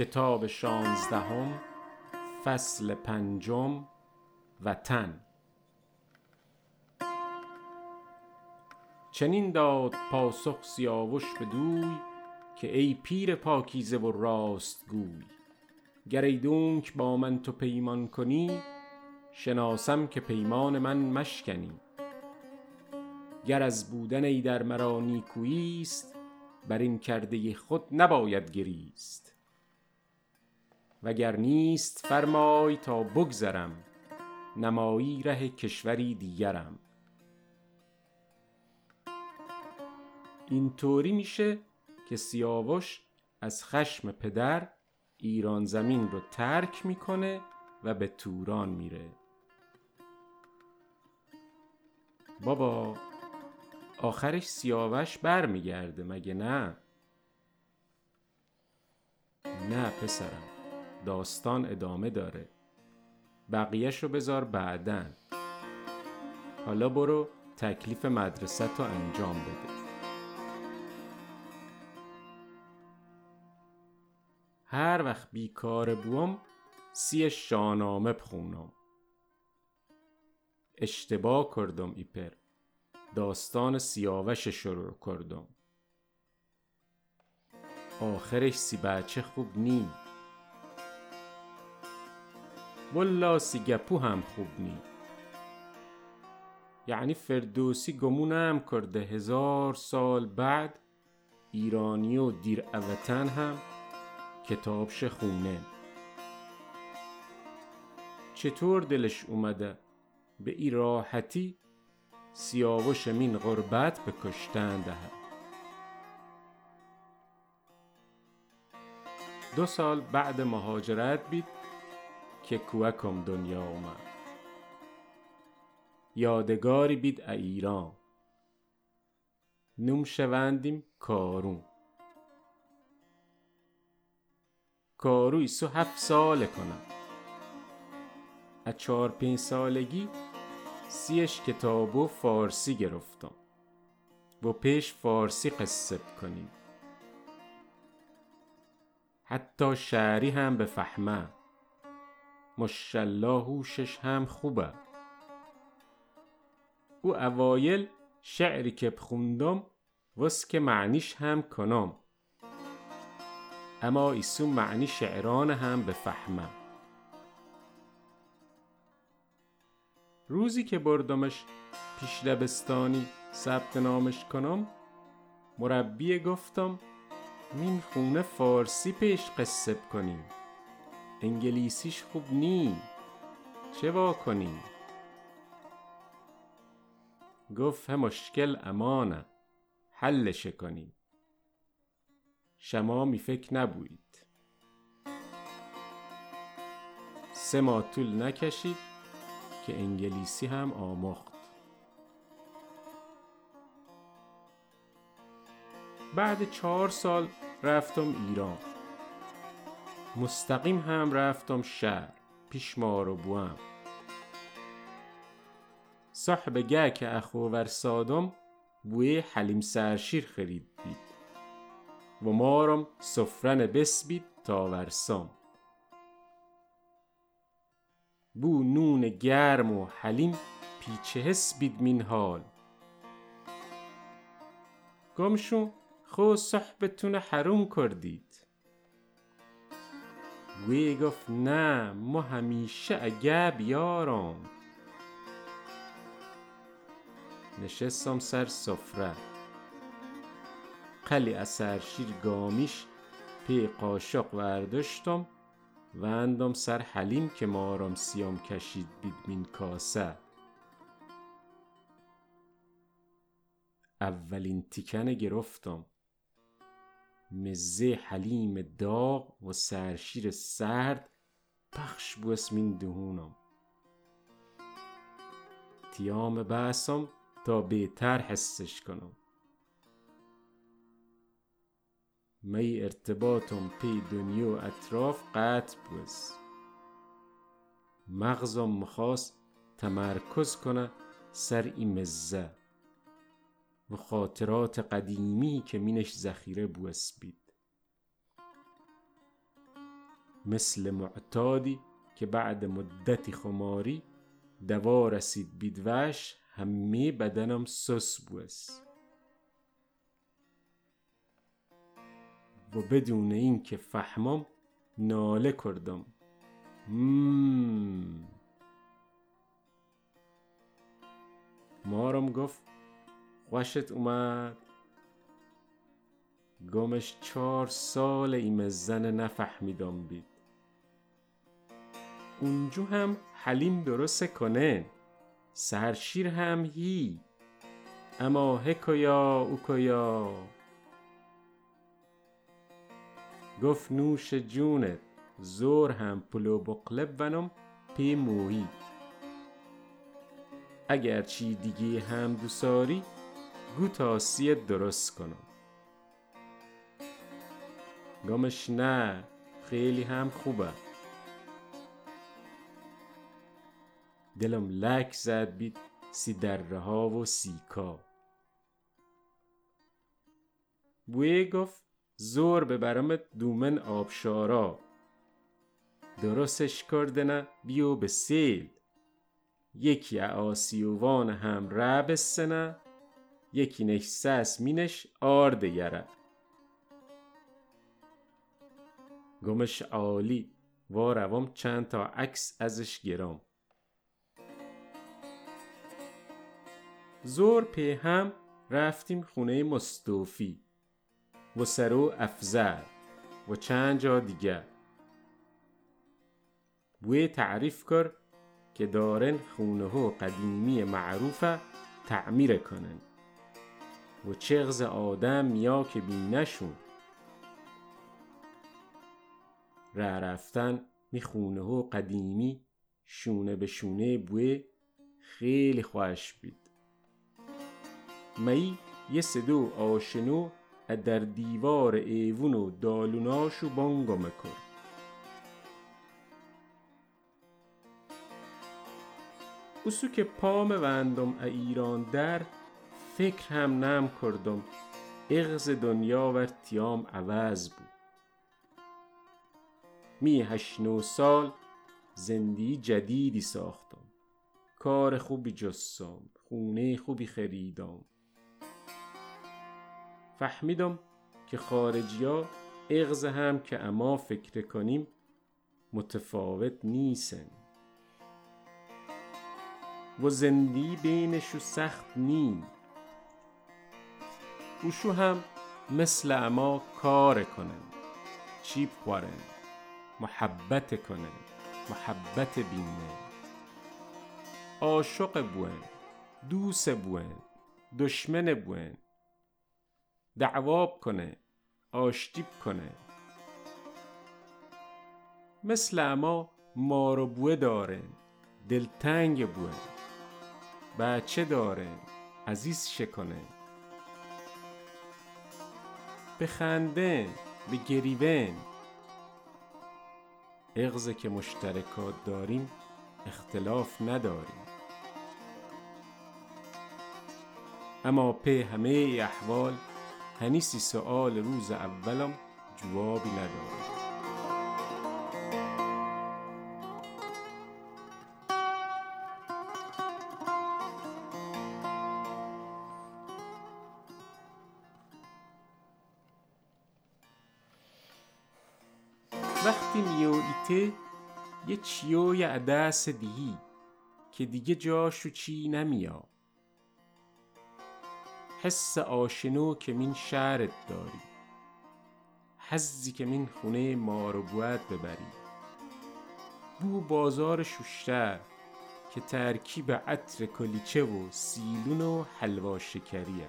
کتاب شانزدهم فصل پنجم وطن چنین داد پاسخ سیاوش بدوی که ای پیر پاکیزه و راست گوی گر ایدونک با من تو پیمان کنی شناسم که پیمان من مشکنی. گر از بودن ایدر مرا نیکوییست بر این کرده خود نباید گریست. وگر نیست فرمای تا بگذرم نمایی ره کشوری دیگرم. این طوری میشه که سیاوش از خشم پدر ایران زمین رو ترک می‌کنه و به توران میره. بابا آخرش سیاوش برمیگرده مگه نه؟ نه پسرم. داستان ادامه داره. بقیهش رو بذار بعدن حالا برو تکلیف مدرسه رو انجام بده. هر وقت بیکار بوم سی شانامه بخونم. اشتباه کردم ایپر. داستان سیاوش شروع کردم. آخرش سی بچه خوب نی ولا سی گپو هم خوب نی. یعنی فردوسی گمونم کرده هزار سال بعد ایرانی و دیر اوتن هم کتابش خونه. چطور دلش اومده به ای راحتی سیاوش مین غربت به کشتن دهد؟ دو سال بعد مهاجرت بید. که کوکم دنیا اومد. یادگاری بید ا ایران. نوم شوندیم کارون. کاروی سو هفت ساله کنم. از چهار پنج سالگی سیش کتابو فارسی گرفتم. و پیش فارسی قصه کنیم. حتی شعری هم بفهمه مشالله هوشش هم خوبه. او اوایل شعری که بخوندم وس که معنیش هم کنم. اما ایسو معنی شعران هم بفهمم روزی که بردمش پیش دبستانی ثبت نامش کنم مربی گفتم مین خونه فارسی پیش قصه کنیم. انگلیسیش خوب نی. چه وا کنیم گفت مشکل امانه. حلش کنیم شما می فکر نبویید سه ماه طول نکشید که انگلیسی هم آموخت. بعد چهار سال رفتم ایران. مستقیم هم رفتم شهر پیش مارو بوام. صاحب گه که اخوور سادم بوی حلیم سرشیر خرید بید. و مارم سفرن بسبید تا ورسام. بو نون گرم و حلیم پیچه حس بید مین حال. گمشون خو صحبتون حروم کردید. وی گفت نه ما همیشه اگه بیارم نشستم سر سفره. قلی از سرشیر گامیش پی قاشق ورداشتم و اندم سر حلیم که مارم سیام کشید بید کاسه. اولین تیکنه گرفتم. مزه حلیم داغ و سرشیر سرد پخش بو اسمین دهونم. تیام بحثم تا بهتر حسش کنم. می ارتباطم پی دنیا و اطراف قطع بوس. مغزم مخواست تمرکز کنه سر این مزه. و خاطرات قدیمی که مینش ذخیره بوس بید مثل معتادی که بعد مدتی خماری دوا رسید بیدوش همه بدنم سس بوست و بدون این که فهمم ناله کردم. مم. مارم گفت خوشت اومد. گمش چهار سال ایم زن نفهمیدم بید. اونجو هم حلیم درست کنه. سرشیر هم هی. اما هکویا اوکویا. گفت نوش جونت. زور هم پلو بقلب ونم پی موهی اگر چی دیگه هم دوساری گو تاسیت درست کنم. گمش نه خیلی هم خوبه. دلم لک زد بید سی دره ها و سیکا بوی گفت زور ببرمت دومن آبشارا. درستش نه بیو به سیل. یکی آسیوان هم رب سنه. یکی نشسس مینش آرد یره گمش عالی و روام چند تا عکس ازش گرام. زور پی هم رفتیم خونه مستوفی و سرو افزر و چند جا دیگر بوی تعریف کر که دارن خونه ها قدیمی معروفه تعمیر کنن. و چغز آدم یا که بینشون ره رفتن می خونه ها قدیمی شونه به شونه بوی خیلی خوش بید. می یه صدو آشنو در دیوار ایوون و دالوناشو بانگو مکن. اوسو که پام وندم ایران در فکر هم نم کردم. اغز دنیا و تیام عوض بود می هشنو سال زندی جدیدی ساختم. کار خوبی جستم خونه خوبی خریدم. فهمیدم که خارجیا اغز هم که اما فکر کنیم متفاوت نیستن. و زندی بینشو سخت نیم. اوشو هم مثل اما کار کنن چیپ خورن محبت کنن محبت بینه عاشق بوین دوست بوین دشمن بوین دعواب کنه آشتیب کنه. مثل اما مارو بوه داره دلتنگ بوه بچه داره عزیز شکنه. به خنده به گریون اغزه که مشترکات داریم اختلاف نداریم. اما په همه احوال هنیسی سوال روز اولم جوابی ندارم. وقتی میو ایته یه چیوی عدس دیهی که دیگه جاشو چی نمیاد حس آشنو که مین شهرت داری. حزی که مین خونه مارو بوید ببری. بو بازار شوشتر که ترکیب عطر کلیچه و سیلون و حلوا شکریه.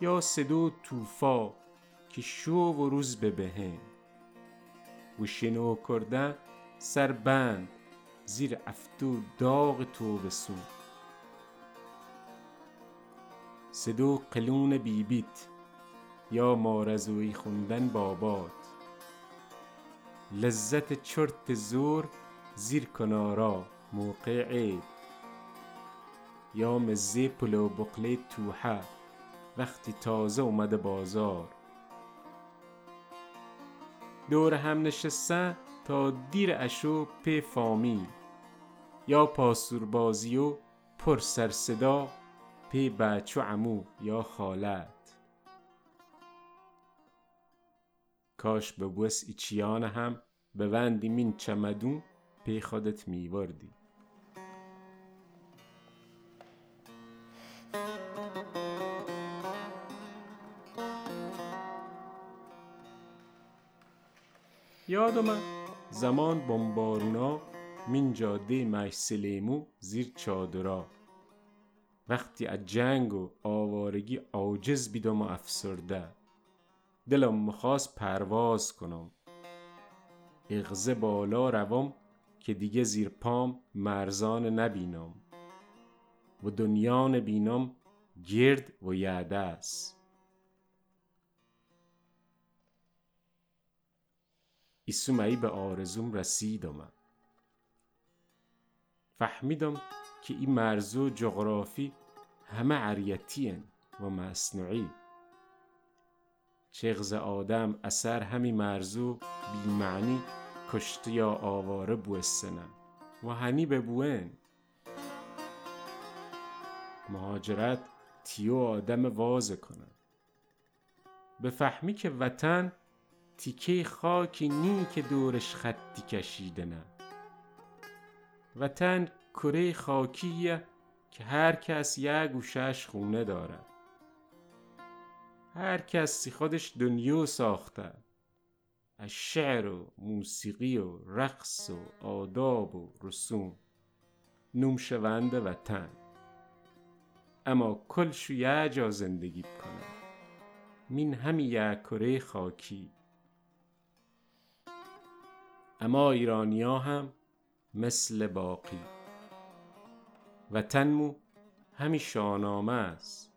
یا صدو توفا که شو و روز به بهن و شنو کردن سر بند زیر افتو داغ تو بسون صدو قلون بیبیت یا مارزوی خوندن بابات. لذت چرت زور زیر کنارا موقع عید. یا مزه پلو بقله توحه وقتی تازه اومده بازار. دور هم نشستن تا دیر اشو پی فامیل یا پاسور بازی و پر سر صدا پی بچو عمو یا خالت. کاش به بوس ایچیان هم به وندی مین چمدون پی خودت میوردی. یادم زمان بمبارونا من جاده مش سلیمو زیر چادرا. وقتی از جنگ و آوارگی عاجز بیدم و افسرده. دلم مخواست پرواز کنم. اغزه بالا روم که دیگه زیر پام مرزان نبینم. و دنیا نبینم گرد و یعده است. ایسومایی به آرزوم رسیدم فهمیدم که این مرزو جغرافی همه عریتی و مصنوعی. چغز آدم اثر همی مرزو بی معنی کشته یا آواره بوستنم و هنی ببوین مهاجرت تیو آدم واز کنه به فهمی که وطن تیکه خاکی نی که دورش خطی کشیده نه. وطن کره خاکیه که هر کس یه گوشش خونه داره. هر کسی خودش دنیا ساخته. از شعر و موسیقی و رقص و آداب و رسوم. نوم وطن. اما کلشو یه جا زندگی بکنه مین همی یه کره خاکی. اما ایرانیا هم مثل باقی. وطنمو همی شاهنامه است.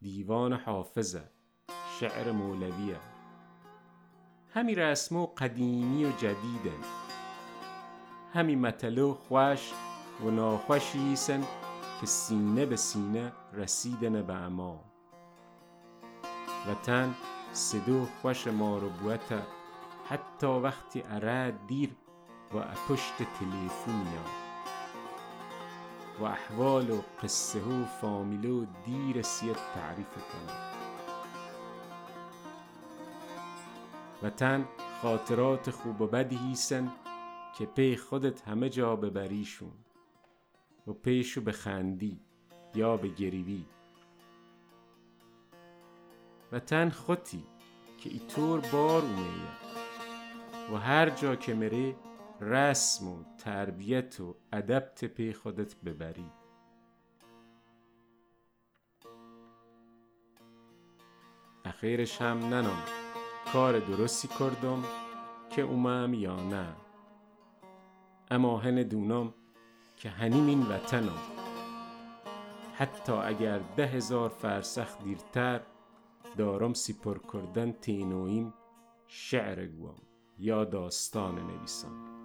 دیوان حافظه شعر مولویه همی رسمو قدیمی و جدیده همی متلو خوش و ناخوشیسن که سینه به سینه رسیدن به اما وطن صدو خوش ما رو بوته حتی وقتی اره دیر و پشت تلفن و احوال و قصه و فامیله و دیر سیت تعریف کنه وطن خاطرات خوب و بدی هیسن که پی خودت همه جا ببریشون و پیشو بخندی یا به گریوی وطن خودی که ایطور بار اومیه و هر جا که مره رسم و تربیت و ادب پی خودت ببری. اخیرش هم ننم کار درستی کردم که اومم یا نه. اما هن دونم که هنیم این وطنم. حتی اگر ده هزار فرسخ دیرتر دارم سپر کردن تینویم شعر گوام. یا داستان نویسم